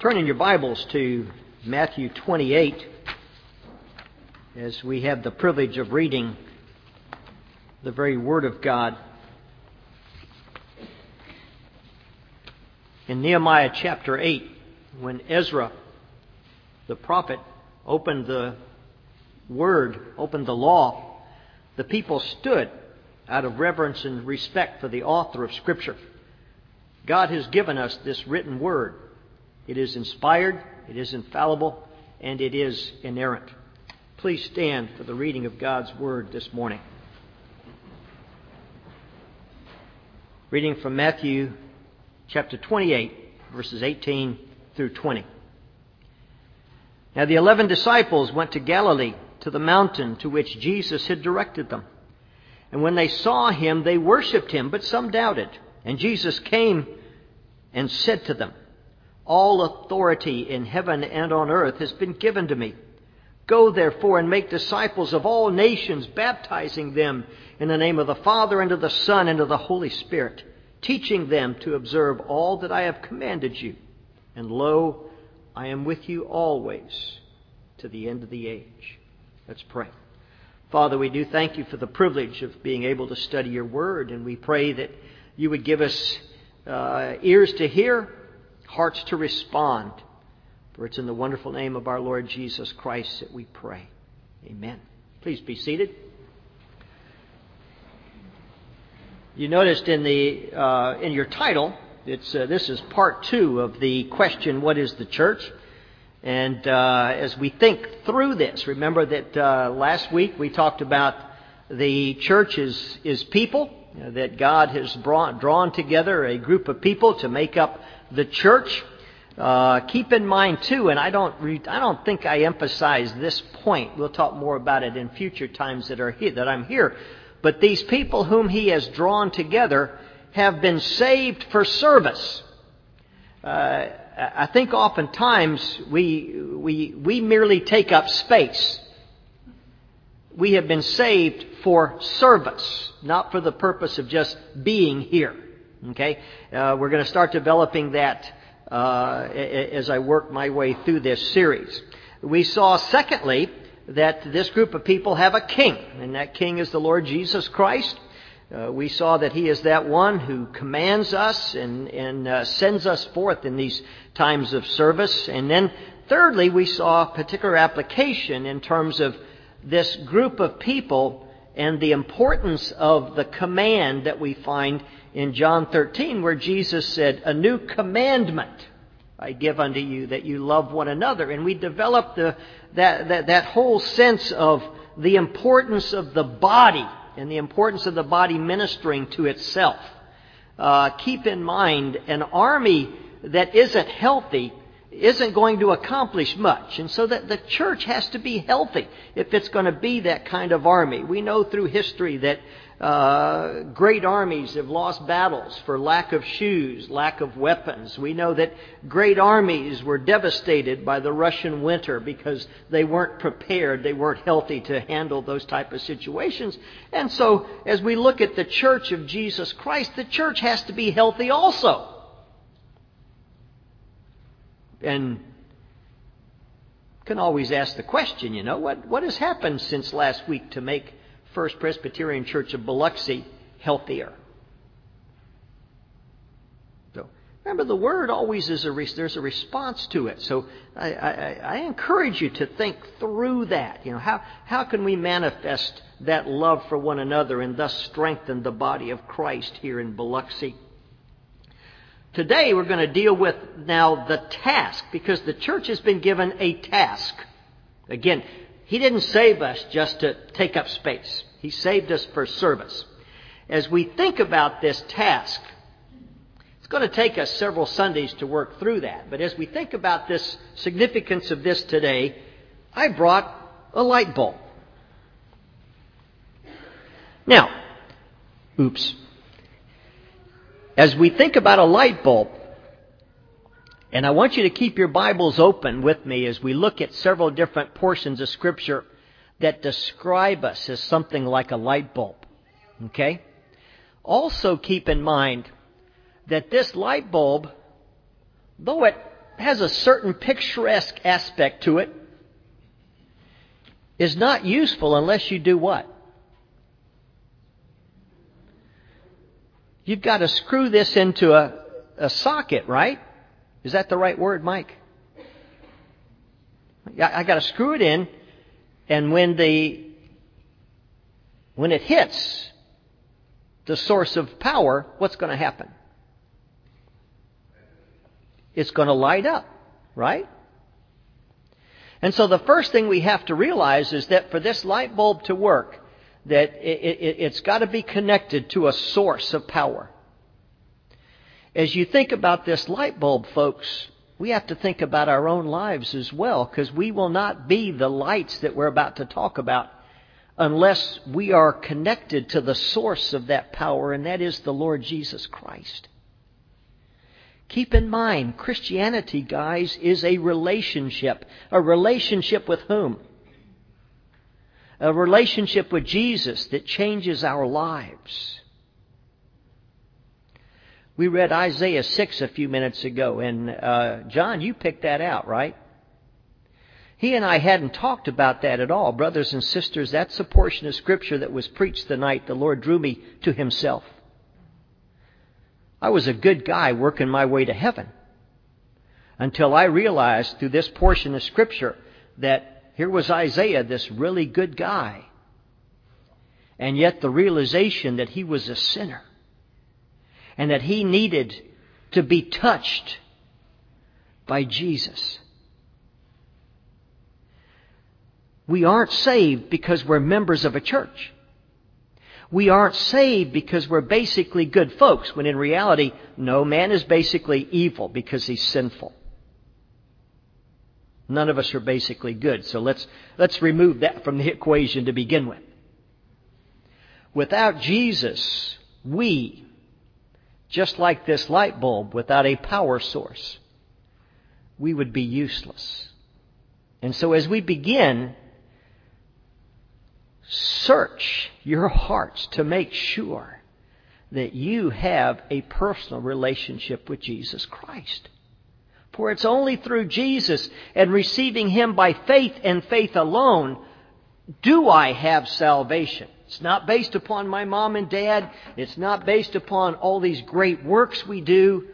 Turn in your Bibles to Matthew 28 as we have the privilege of reading the very Word of God. In Nehemiah chapter 8, when Ezra, the prophet, opened the Word, opened the law, the people stood out of reverence and respect for the author of Scripture. God has given us this written Word it is inspired, it is infallible, and it is inerrant. Please stand for the reading of God's Word this morning. Reading from Matthew chapter 28, verses 18 through 20. Now the eleven disciples went to Galilee, to the mountain to which Jesus had directed them. And when they saw him, they worshipped him, but some doubted. And Jesus came and said to them, all authority in heaven and on earth has been given to me. Go therefore and make disciples of all nations, baptizing them in the name of the Father and of the Son and of the Holy Spirit, teaching them to observe all that I have commanded you. And lo, I am with you always to the end of the age. Let's pray. Father, we do thank you for the privilege of being able to study your word, and we pray that you would give us uh, ears to hear hearts to respond. For it's in the wonderful name of our Lord Jesus Christ that we pray. Amen. Please be seated. You noticed in the uh, in your title, it's uh, this is part two of the question, "What is the church?" And uh, as we think through this, remember that uh, last week we talked about the church is, is people, that God has brought, drawn together a group of people to make up the church. Uh, keep in mind too, and I don't, re- I don't think I emphasize this point. We'll talk more about it in future times that are here, that I'm here. But these people whom He has drawn together have been saved for service. Uh, I think oftentimes we, we, we merely take up space. We have been saved for service, not for the purpose of just being here. Okay? Uh, we're going to start developing that uh, as I work my way through this series. We saw, secondly, that this group of people have a king, and that king is the Lord Jesus Christ. Uh, we saw that he is that one who commands us and, and uh, sends us forth in these times of service. And then, thirdly, we saw a particular application in terms of this group of people and the importance of the command that we find in John 13 where Jesus said, A new commandment I give unto you that you love one another. And we develop the, that, that, that whole sense of the importance of the body and the importance of the body ministering to itself. Uh, keep in mind, an army that isn't healthy isn't going to accomplish much. And so that the church has to be healthy if it's going to be that kind of army. We know through history that uh, great armies have lost battles for lack of shoes, lack of weapons. We know that great armies were devastated by the Russian winter because they weren't prepared, they weren't healthy to handle those type of situations. And so, as we look at the church of Jesus Christ, the church has to be healthy also. And can always ask the question, you know, what, what has happened since last week to make First Presbyterian Church of Biloxi healthier? So remember, the word always is a there's a response to it. So I, I, I encourage you to think through that. You know, how how can we manifest that love for one another and thus strengthen the body of Christ here in Biloxi? Today we're going to deal with now the task because the church has been given a task. Again, He didn't save us just to take up space. He saved us for service. As we think about this task, it's going to take us several Sundays to work through that. But as we think about this significance of this today, I brought a light bulb. Now, oops. As we think about a light bulb, and I want you to keep your Bibles open with me as we look at several different portions of Scripture that describe us as something like a light bulb. Okay? Also keep in mind that this light bulb, though it has a certain picturesque aspect to it is not useful unless you do what? You've got to screw this into a, a socket, right? Is that the right word, Mike? I, got to screw it in, and when the when it hits the source of power, what's going to happen? It's going to light up, right? And so the first thing we have to realize is that for this light bulb to work, that it, it, it's got to be connected to a source of power. As you think about this light bulb, folks, we have to think about our own lives as well, because we will not be the lights that we're about to talk about unless we are connected to the source of that power, and that is the Lord Jesus Christ. Keep in mind, Christianity, guys, is a relationship. A relationship with whom? A relationship with Jesus that changes our lives. We read Isaiah 6 a few minutes ago, and uh, John, you picked that out, right? He and I hadn't talked about that at all. Brothers and sisters, that's a portion of Scripture that was preached the night the Lord drew me to Himself. I was a good guy working my way to heaven until I realized through this portion of Scripture that here was Isaiah, this really good guy, and yet the realization that he was a sinner and that he needed to be touched by Jesus. We aren't saved because we're members of a church. We aren't saved because we're basically good folks, when in reality, no, man is basically evil because he's sinful. None of us are basically good, so let's, let's remove that from the equation to begin with. Without Jesus, we, just like this light bulb without a power source, we would be useless. And so as we begin Search your hearts to make sure that you have a personal relationship with Jesus Christ. For it's only through Jesus and receiving Him by faith and faith alone do I have salvation. It's not based upon my mom and dad. It's not based upon all these great works we do.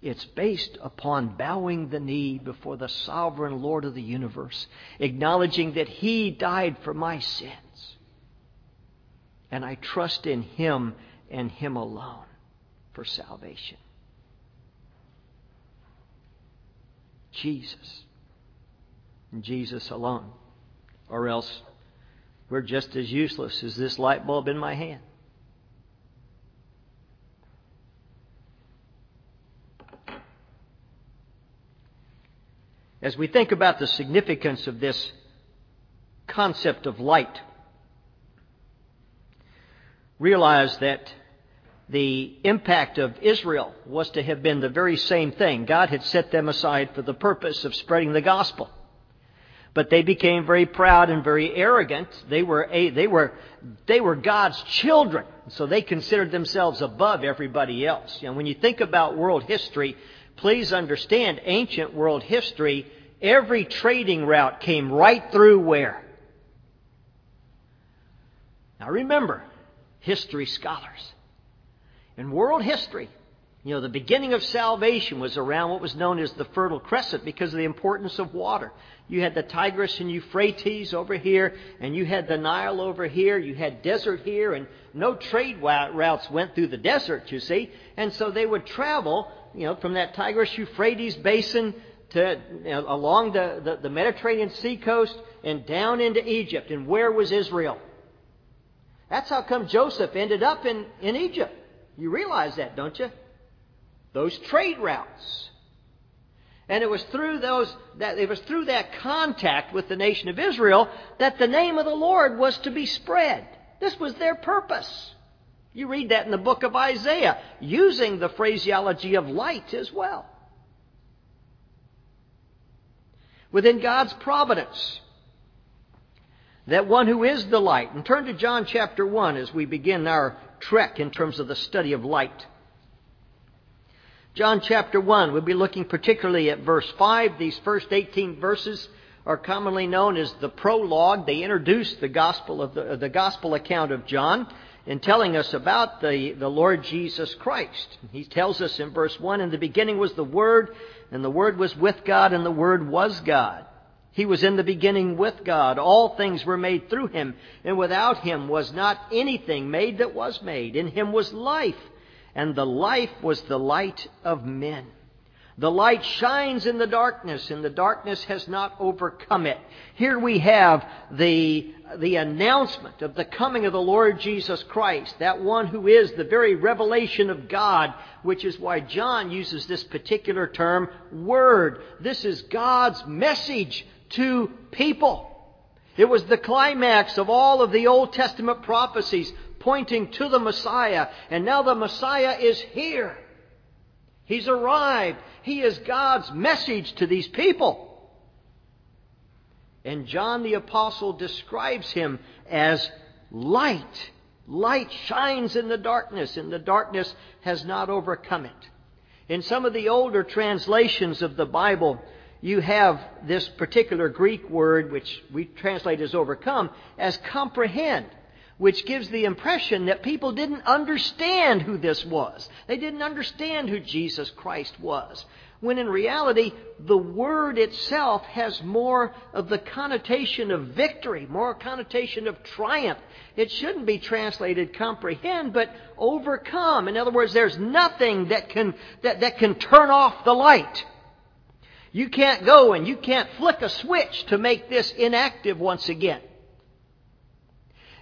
It's based upon bowing the knee before the sovereign Lord of the universe, acknowledging that He died for my sins. And I trust in Him and Him alone for salvation. Jesus. And Jesus alone. Or else we're just as useless as this light bulb in my hand. As we think about the significance of this concept of light, realize that the impact of Israel was to have been the very same thing. God had set them aside for the purpose of spreading the gospel. But they became very proud and very arrogant. They were, a, they were, they were God's children. So they considered themselves above everybody else. Know, when you think about world history, please understand ancient world history, every trading route came right through where? Now remember, history scholars. In world history, you know, the beginning of salvation was around what was known as the Fertile Crescent because of the importance of water. You had the Tigris and Euphrates over here, and you had the Nile over here, you had desert here, and no trade routes went through the desert, you see. And so they would travel you know, from that Tigris Euphrates basin to you know, along the, the, the Mediterranean sea coast and down into Egypt. And where was Israel? That's how come Joseph ended up in, in Egypt. You realize that, don't you? Those trade routes. And it was through those that it was through that contact with the nation of Israel that the name of the Lord was to be spread. This was their purpose. You read that in the book of Isaiah, using the phraseology of light as well. Within God's providence, that one who is the light. And turn to John chapter 1 as we begin our trek in terms of the study of light. John chapter 1, we'll be looking particularly at verse 5. These first 18 verses are commonly known as the prologue. They introduce the gospel of the, the gospel account of John in telling us about the, the Lord Jesus Christ. He tells us in verse 1, In the beginning was the Word, and the Word was with God, and the Word was God. He was in the beginning with God. All things were made through him, and without him was not anything made that was made. In him was life and the life was the light of men. The light shines in the darkness, and the darkness has not overcome it. Here we have the, the announcement of the coming of the Lord Jesus Christ, that one who is the very revelation of God, which is why John uses this particular term, Word. This is God's message to people. It was the climax of all of the Old Testament prophecies pointing to the Messiah. And now the Messiah is here. He's arrived. He is God's message to these people. And John the Apostle describes him as light. Light shines in the darkness, and the darkness has not overcome it. In some of the older translations of the Bible, you have this particular Greek word, which we translate as overcome, as comprehend which gives the impression that people didn't understand who this was. They didn't understand who Jesus Christ was. When in reality, the word itself has more of the connotation of victory, more connotation of triumph. It shouldn't be translated comprehend, but overcome. In other words, there's nothing that can, that, that can turn off the light. You can't go and you can't flick a switch to make this inactive once again.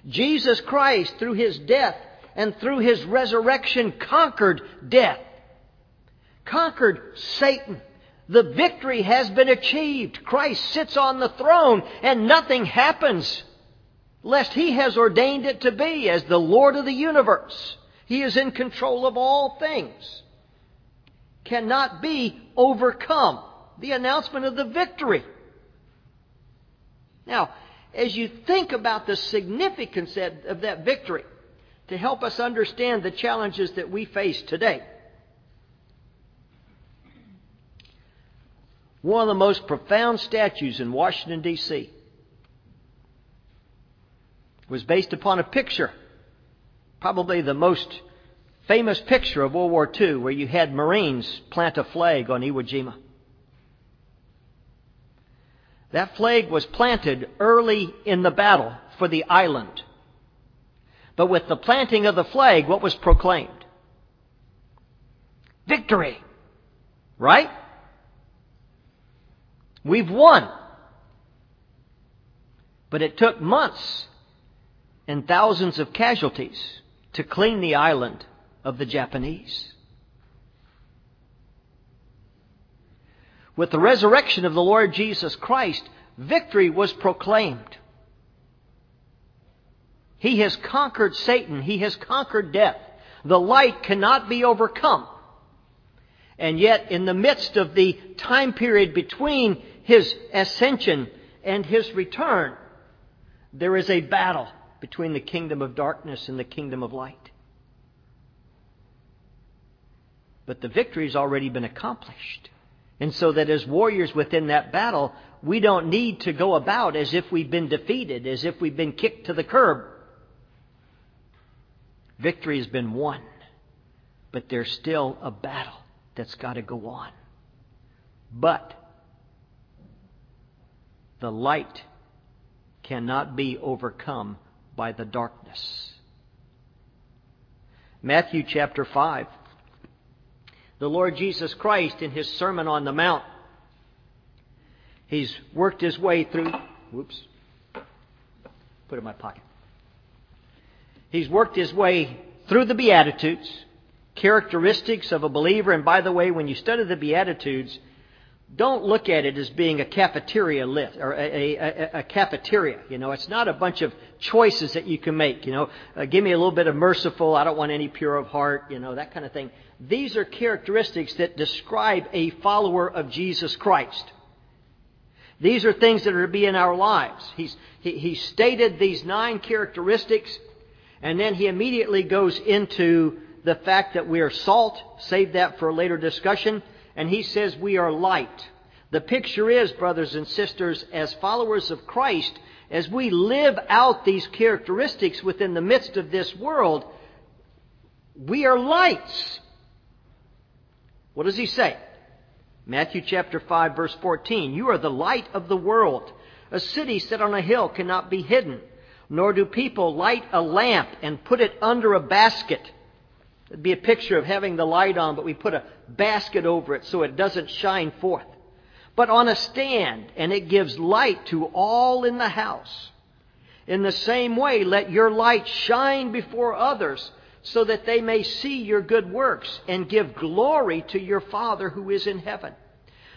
Jesus Christ, through his death and through his resurrection, conquered death, conquered Satan. The victory has been achieved. Christ sits on the throne and nothing happens lest he has ordained it to be as the Lord of the universe. He is in control of all things. Cannot be overcome. The announcement of the victory. Now, as you think about the significance of that victory to help us understand the challenges that we face today. One of the most profound statues in Washington, D.C. was based upon a picture, probably the most famous picture of World War II, where you had Marines plant a flag on Iwo Jima. That flag was planted early in the battle for the island. But with the planting of the flag, what was proclaimed? Victory. Right? We've won. But it took months and thousands of casualties to clean the island of the Japanese. With the resurrection of the Lord Jesus Christ, victory was proclaimed. He has conquered Satan. He has conquered death. The light cannot be overcome. And yet, in the midst of the time period between his ascension and his return, there is a battle between the kingdom of darkness and the kingdom of light. But the victory has already been accomplished. And so that as warriors within that battle, we don't need to go about as if we've been defeated, as if we've been kicked to the curb. Victory has been won, but there's still a battle that's got to go on. But the light cannot be overcome by the darkness. Matthew chapter 5 the Lord Jesus Christ in his Sermon on the Mount. He's worked his way through. Whoops. Put it in my pocket. He's worked his way through the Beatitudes, characteristics of a believer. And by the way, when you study the Beatitudes, don't look at it as being a cafeteria list or a, a, a, cafeteria. You know, it's not a bunch of choices that you can make. You know, uh, give me a little bit of merciful. I don't want any pure of heart. You know, that kind of thing. These are characteristics that describe a follower of Jesus Christ. These are things that are to be in our lives. He's, he, he stated these nine characteristics, and then he immediately goes into the fact that we are salt. Save that for a later discussion. And he says we are light. The picture is, brothers and sisters, as followers of Christ, as we live out these characteristics within the midst of this world, we are lights. What does he say? Matthew chapter 5 verse 14. You are the light of the world. A city set on a hill cannot be hidden, nor do people light a lamp and put it under a basket. It'd be a picture of having the light on, but we put a basket over it so it doesn't shine forth. But on a stand, and it gives light to all in the house. In the same way, let your light shine before others so that they may see your good works and give glory to your Father who is in heaven.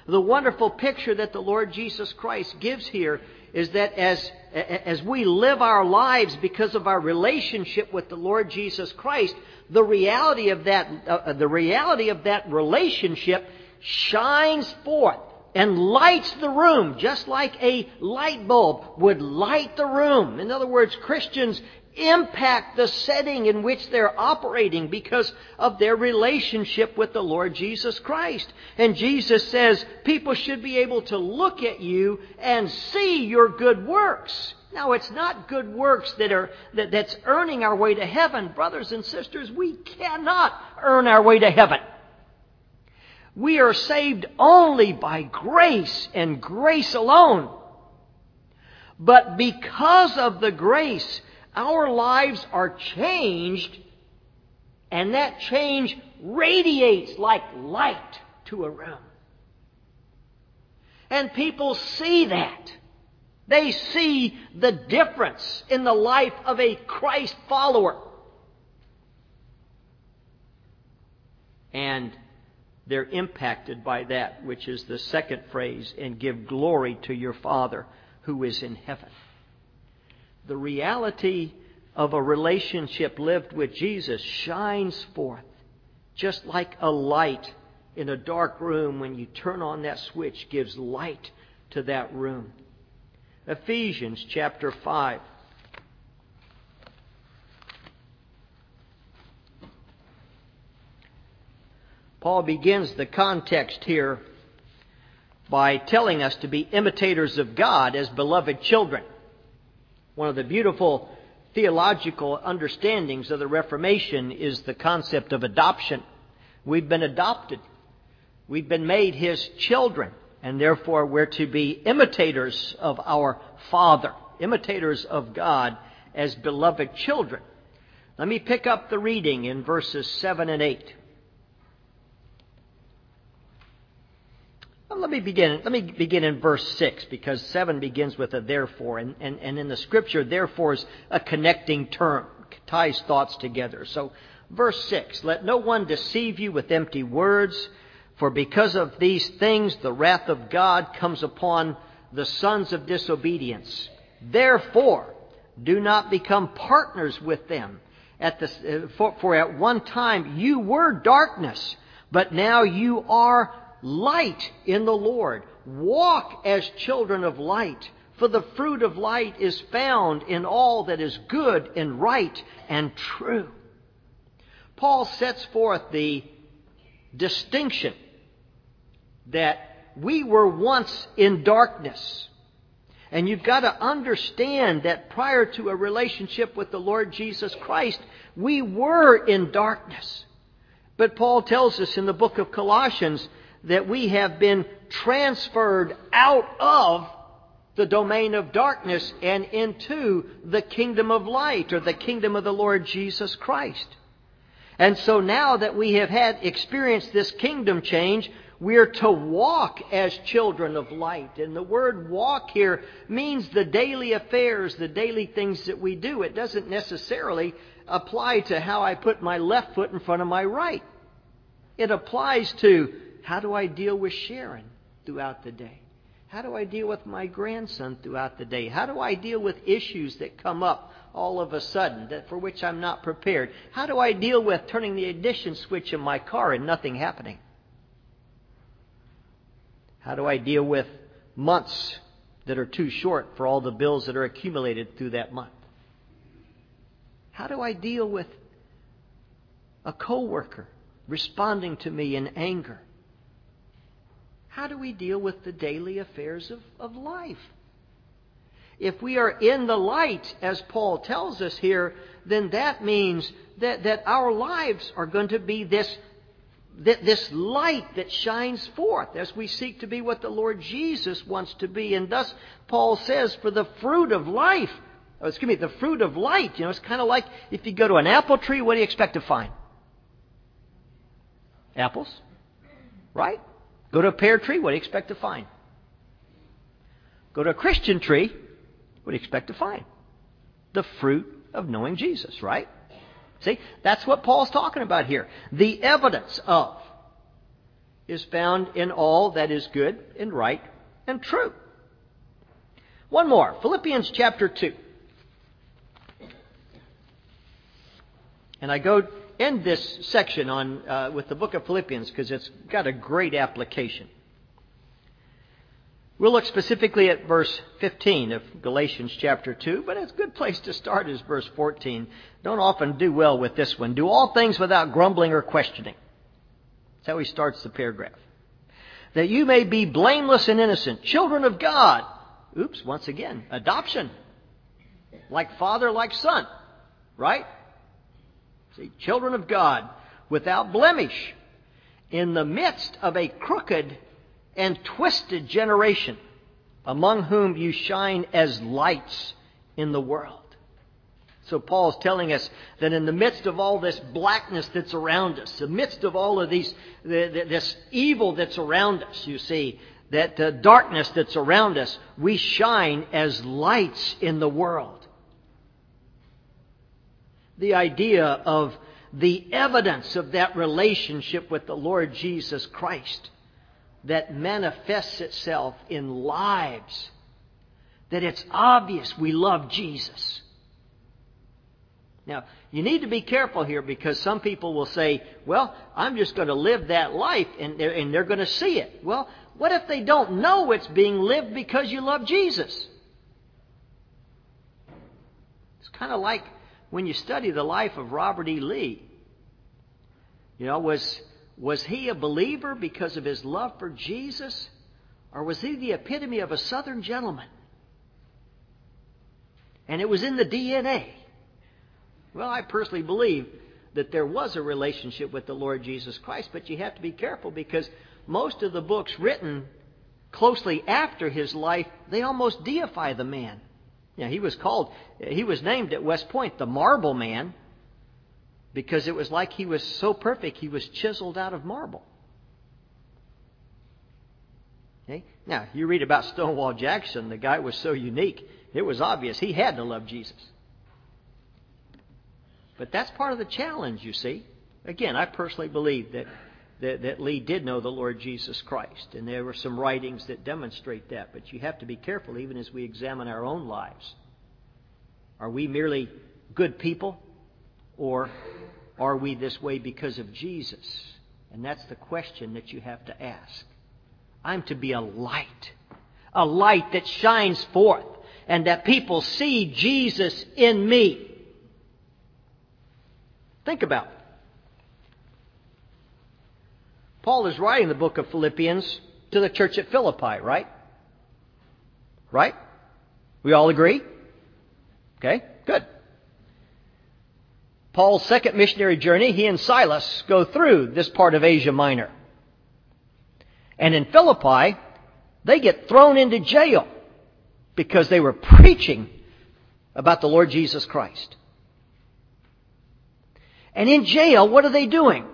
The wonderful picture that the Lord Jesus Christ gives here is that as, as we live our lives because of our relationship with the Lord Jesus Christ, the reality of that, uh, the reality of that relationship shines forth and lights the room just like a light bulb would light the room. In other words, Christians impact the setting in which they're operating because of their relationship with the Lord Jesus Christ. And Jesus says people should be able to look at you and see your good works. Now, it's not good works that are, that, that's earning our way to heaven. Brothers and sisters, we cannot earn our way to heaven. We are saved only by grace and grace alone. But because of the grace, our lives are changed, and that change radiates like light to a room. And people see that. They see the difference in the life of a Christ follower. And they're impacted by that, which is the second phrase, and give glory to your Father who is in heaven. The reality of a relationship lived with Jesus shines forth just like a light in a dark room when you turn on that switch gives light to that room. Ephesians chapter 5. Paul begins the context here by telling us to be imitators of God as beloved children. One of the beautiful theological understandings of the Reformation is the concept of adoption. We've been adopted. We've been made His children, and therefore we're to be imitators of our Father, imitators of God as beloved children. Let me pick up the reading in verses 7 and 8. Let me begin. Let me begin in verse six because seven begins with a therefore, and, and, and in the scripture, therefore is a connecting term, ties thoughts together. So, verse six: Let no one deceive you with empty words, for because of these things the wrath of God comes upon the sons of disobedience. Therefore, do not become partners with them. At the, uh, for, for at one time you were darkness, but now you are light in the Lord. Walk as children of light, for the fruit of light is found in all that is good and right and true. Paul sets forth the distinction that we were once in darkness. And you've got to understand that prior to a relationship with the Lord Jesus Christ, we were in darkness. But Paul tells us in the book of Colossians that we have been transferred out of the domain of darkness and into the kingdom of light or the kingdom of the Lord Jesus Christ. And so now that we have had experienced this kingdom change, we're to walk as children of light. And the word walk here means the daily affairs, the daily things that we do. It doesn't necessarily apply to how I put my left foot in front of my right. It applies to how do I deal with Sharon throughout the day? How do I deal with my grandson throughout the day? How do I deal with issues that come up all of a sudden that for which I'm not prepared? How do I deal with turning the ignition switch in my car and nothing happening? How do I deal with months that are too short for all the bills that are accumulated through that month? How do I deal with a coworker responding to me in anger. How do we deal with the daily affairs of, of life? If we are in the light, as Paul tells us here, then that means that, that our lives are going to be this, this light that shines forth as we seek to be what the Lord Jesus wants to be. And thus, Paul says, for the fruit of life, oh, excuse me, the fruit of light, you know, it's kind of like if you go to an apple tree, what do you expect to find? Apples, right? Go to a pear tree, what do you expect to find? Go to a Christian tree, what do you expect to find? The fruit of knowing Jesus, right? See, that's what Paul's talking about here. The evidence of is found in all that is good and right and true. One more, Philippians chapter 2. And I go end this section on uh, with the book of Philippians because it's got a great application. We'll look specifically at verse 15 of Galatians chapter 2, but a good place to start is verse 14. Don't often do well with this one. Do all things without grumbling or questioning. That's how he starts the paragraph. That you may be blameless and innocent, children of God. Oops, once again, adoption. Like father, like son. Right? See, children of God, without blemish, in the midst of a crooked and twisted generation, among whom you shine as lights in the world. So Paul's telling us that in the midst of all this blackness that's around us, the midst of all of these, this evil that's around us, you see, that uh, darkness that's around us, we shine as lights in the world. The idea of the evidence of that relationship with the Lord Jesus Christ that manifests itself in lives. That it's obvious we love Jesus. Now, you need to be careful here because some people will say, well, I'm just going to live that life and they're, and they're going to see it. Well, what if they don't know it's being lived because you love Jesus? It's kind of like when you study the life of Robert E. Lee. You know, was was he a believer because of his love for Jesus? Or was he the epitome of a southern gentleman? And it was in the DNA. Well, I personally believe that there was a relationship with the Lord Jesus Christ, but you have to be careful because most of the books written closely after his life, they almost deify the man. Know, he was called, he was named at West Point the Marble Man because it was like he was so perfect, he was chiseled out of marble. Okay? Now, you read about Stonewall Jackson, the guy was so unique, it was obvious he had to love Jesus. But that's part of the challenge, you see. Again, I personally believe that, that, that Lee did know the Lord Jesus Christ, and there were some writings that demonstrate that. But you have to be careful even as we examine our own lives. Are we merely good people, or are we this way because of Jesus? And that's the question that you have to ask. I'm to be a light, a light that shines forth, and that people see Jesus in me. Think about it. Paul is writing the book of Philippians to the church at Philippi, right? Right? We all agree? Okay, good. Paul's second missionary journey, he and Silas go through this part of Asia Minor. And in Philippi, they get thrown into jail because they were preaching about the Lord Jesus Christ. And in jail, what are they doing?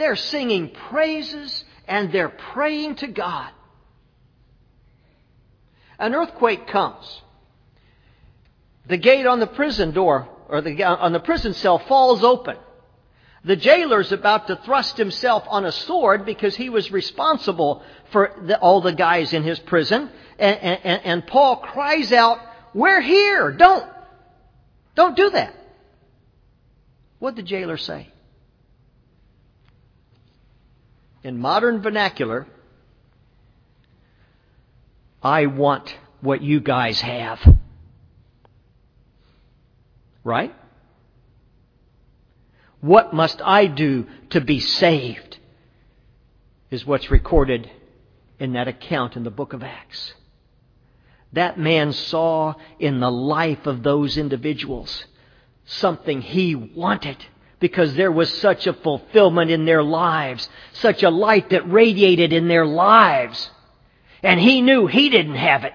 They're singing praises and they're praying to God. An earthquake comes. The gate on the prison door or the, on the prison cell falls open. The jailer's about to thrust himself on a sword because he was responsible for the, all the guys in his prison. And, and, and Paul cries out, We're here! Don't! Don't do that. What'd the jailer say? In modern vernacular, I want what you guys have. Right? What must I do to be saved? Is what's recorded in that account in the book of Acts. That man saw in the life of those individuals something he wanted because there was such a fulfillment in their lives, such a light that radiated in their lives. And he knew he didn't have it.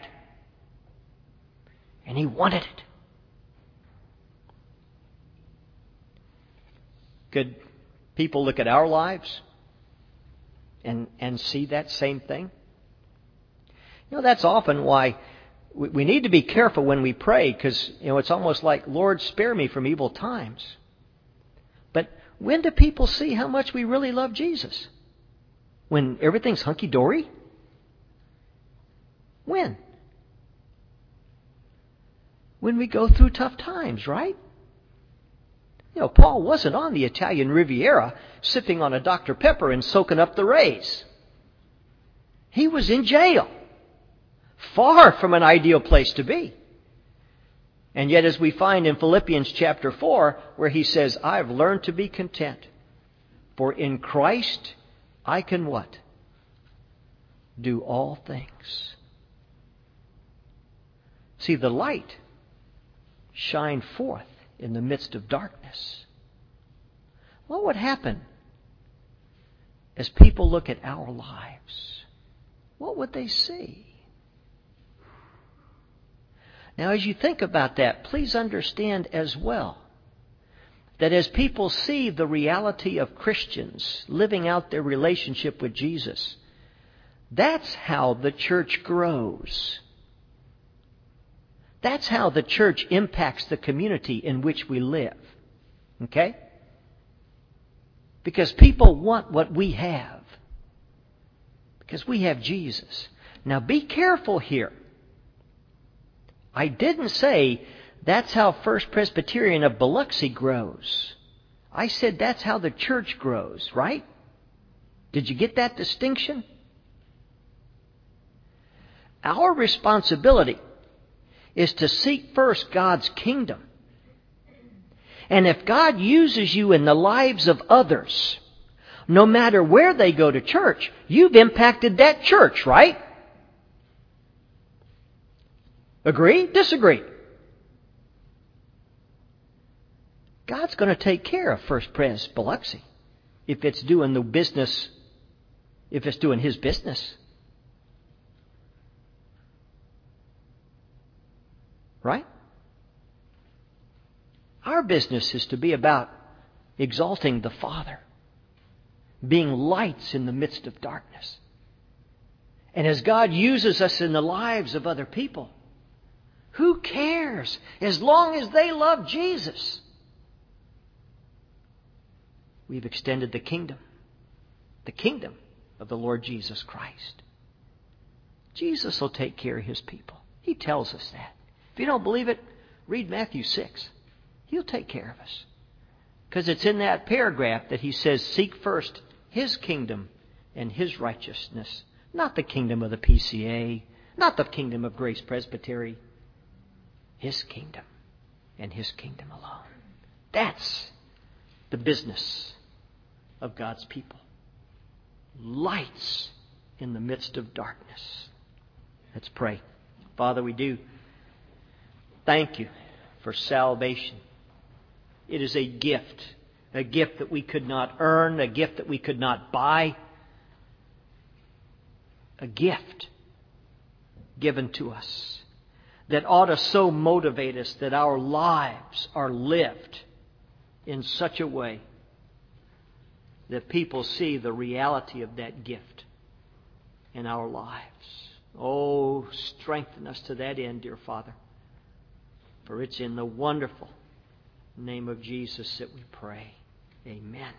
And he wanted it. Could people look at our lives and, and see that same thing? You know, that's often why we, need to be careful when we pray because, you know, it's almost like, Lord, spare me from evil times. When do people see how much we really love Jesus? When everything's hunky dory? When? When we go through tough times, right? You know, Paul wasn't on the Italian Riviera sipping on a Dr. Pepper and soaking up the rays. He was in jail. Far from an ideal place to be. And yet, as we find in Philippians chapter 4, where he says, I've learned to be content. For in Christ I can what? Do all things. See, the light shine forth in the midst of darkness. What would happen as people look at our lives? What would they see? Now, as you think about that, please understand as well that as people see the reality of Christians living out their relationship with Jesus, that's how the church grows. That's how the church impacts the community in which we live. Okay? Because people want what we have. Because we have Jesus. Now be careful here. I didn't say that's how First Presbyterian of Biloxi grows. I said that's how the church grows, right? Did you get that distinction? Our responsibility is to seek first God's kingdom. And if God uses you in the lives of others, no matter where they go to church, you've impacted that church, right? Agree? Disagree? God's going to take care of First Pres Biloxi if it's doing the business, if it's doing His business. Right? Our business is to be about exalting the Father, being lights in the midst of darkness. And as God uses us in the lives of other people, who cares? As long as they love Jesus. We've extended the kingdom. The kingdom of the Lord Jesus Christ. Jesus will take care of his people. He tells us that. If you don't believe it, read Matthew 6. He'll take care of us. Because it's in that paragraph that he says, Seek first his kingdom and his righteousness, not the kingdom of the PCA, not the kingdom of Grace Presbytery, his kingdom and His kingdom alone. That's the business of God's people. Lights in the midst of darkness. Let's pray. Father, we do thank you for salvation. It is a gift, a gift that we could not earn, a gift that we could not buy, a gift given to us that ought to so motivate us that our lives are lived in such a way that people see the reality of that gift in our lives. Oh, strengthen us to that end, dear Father. For it's in the wonderful name of Jesus that we pray. Amen.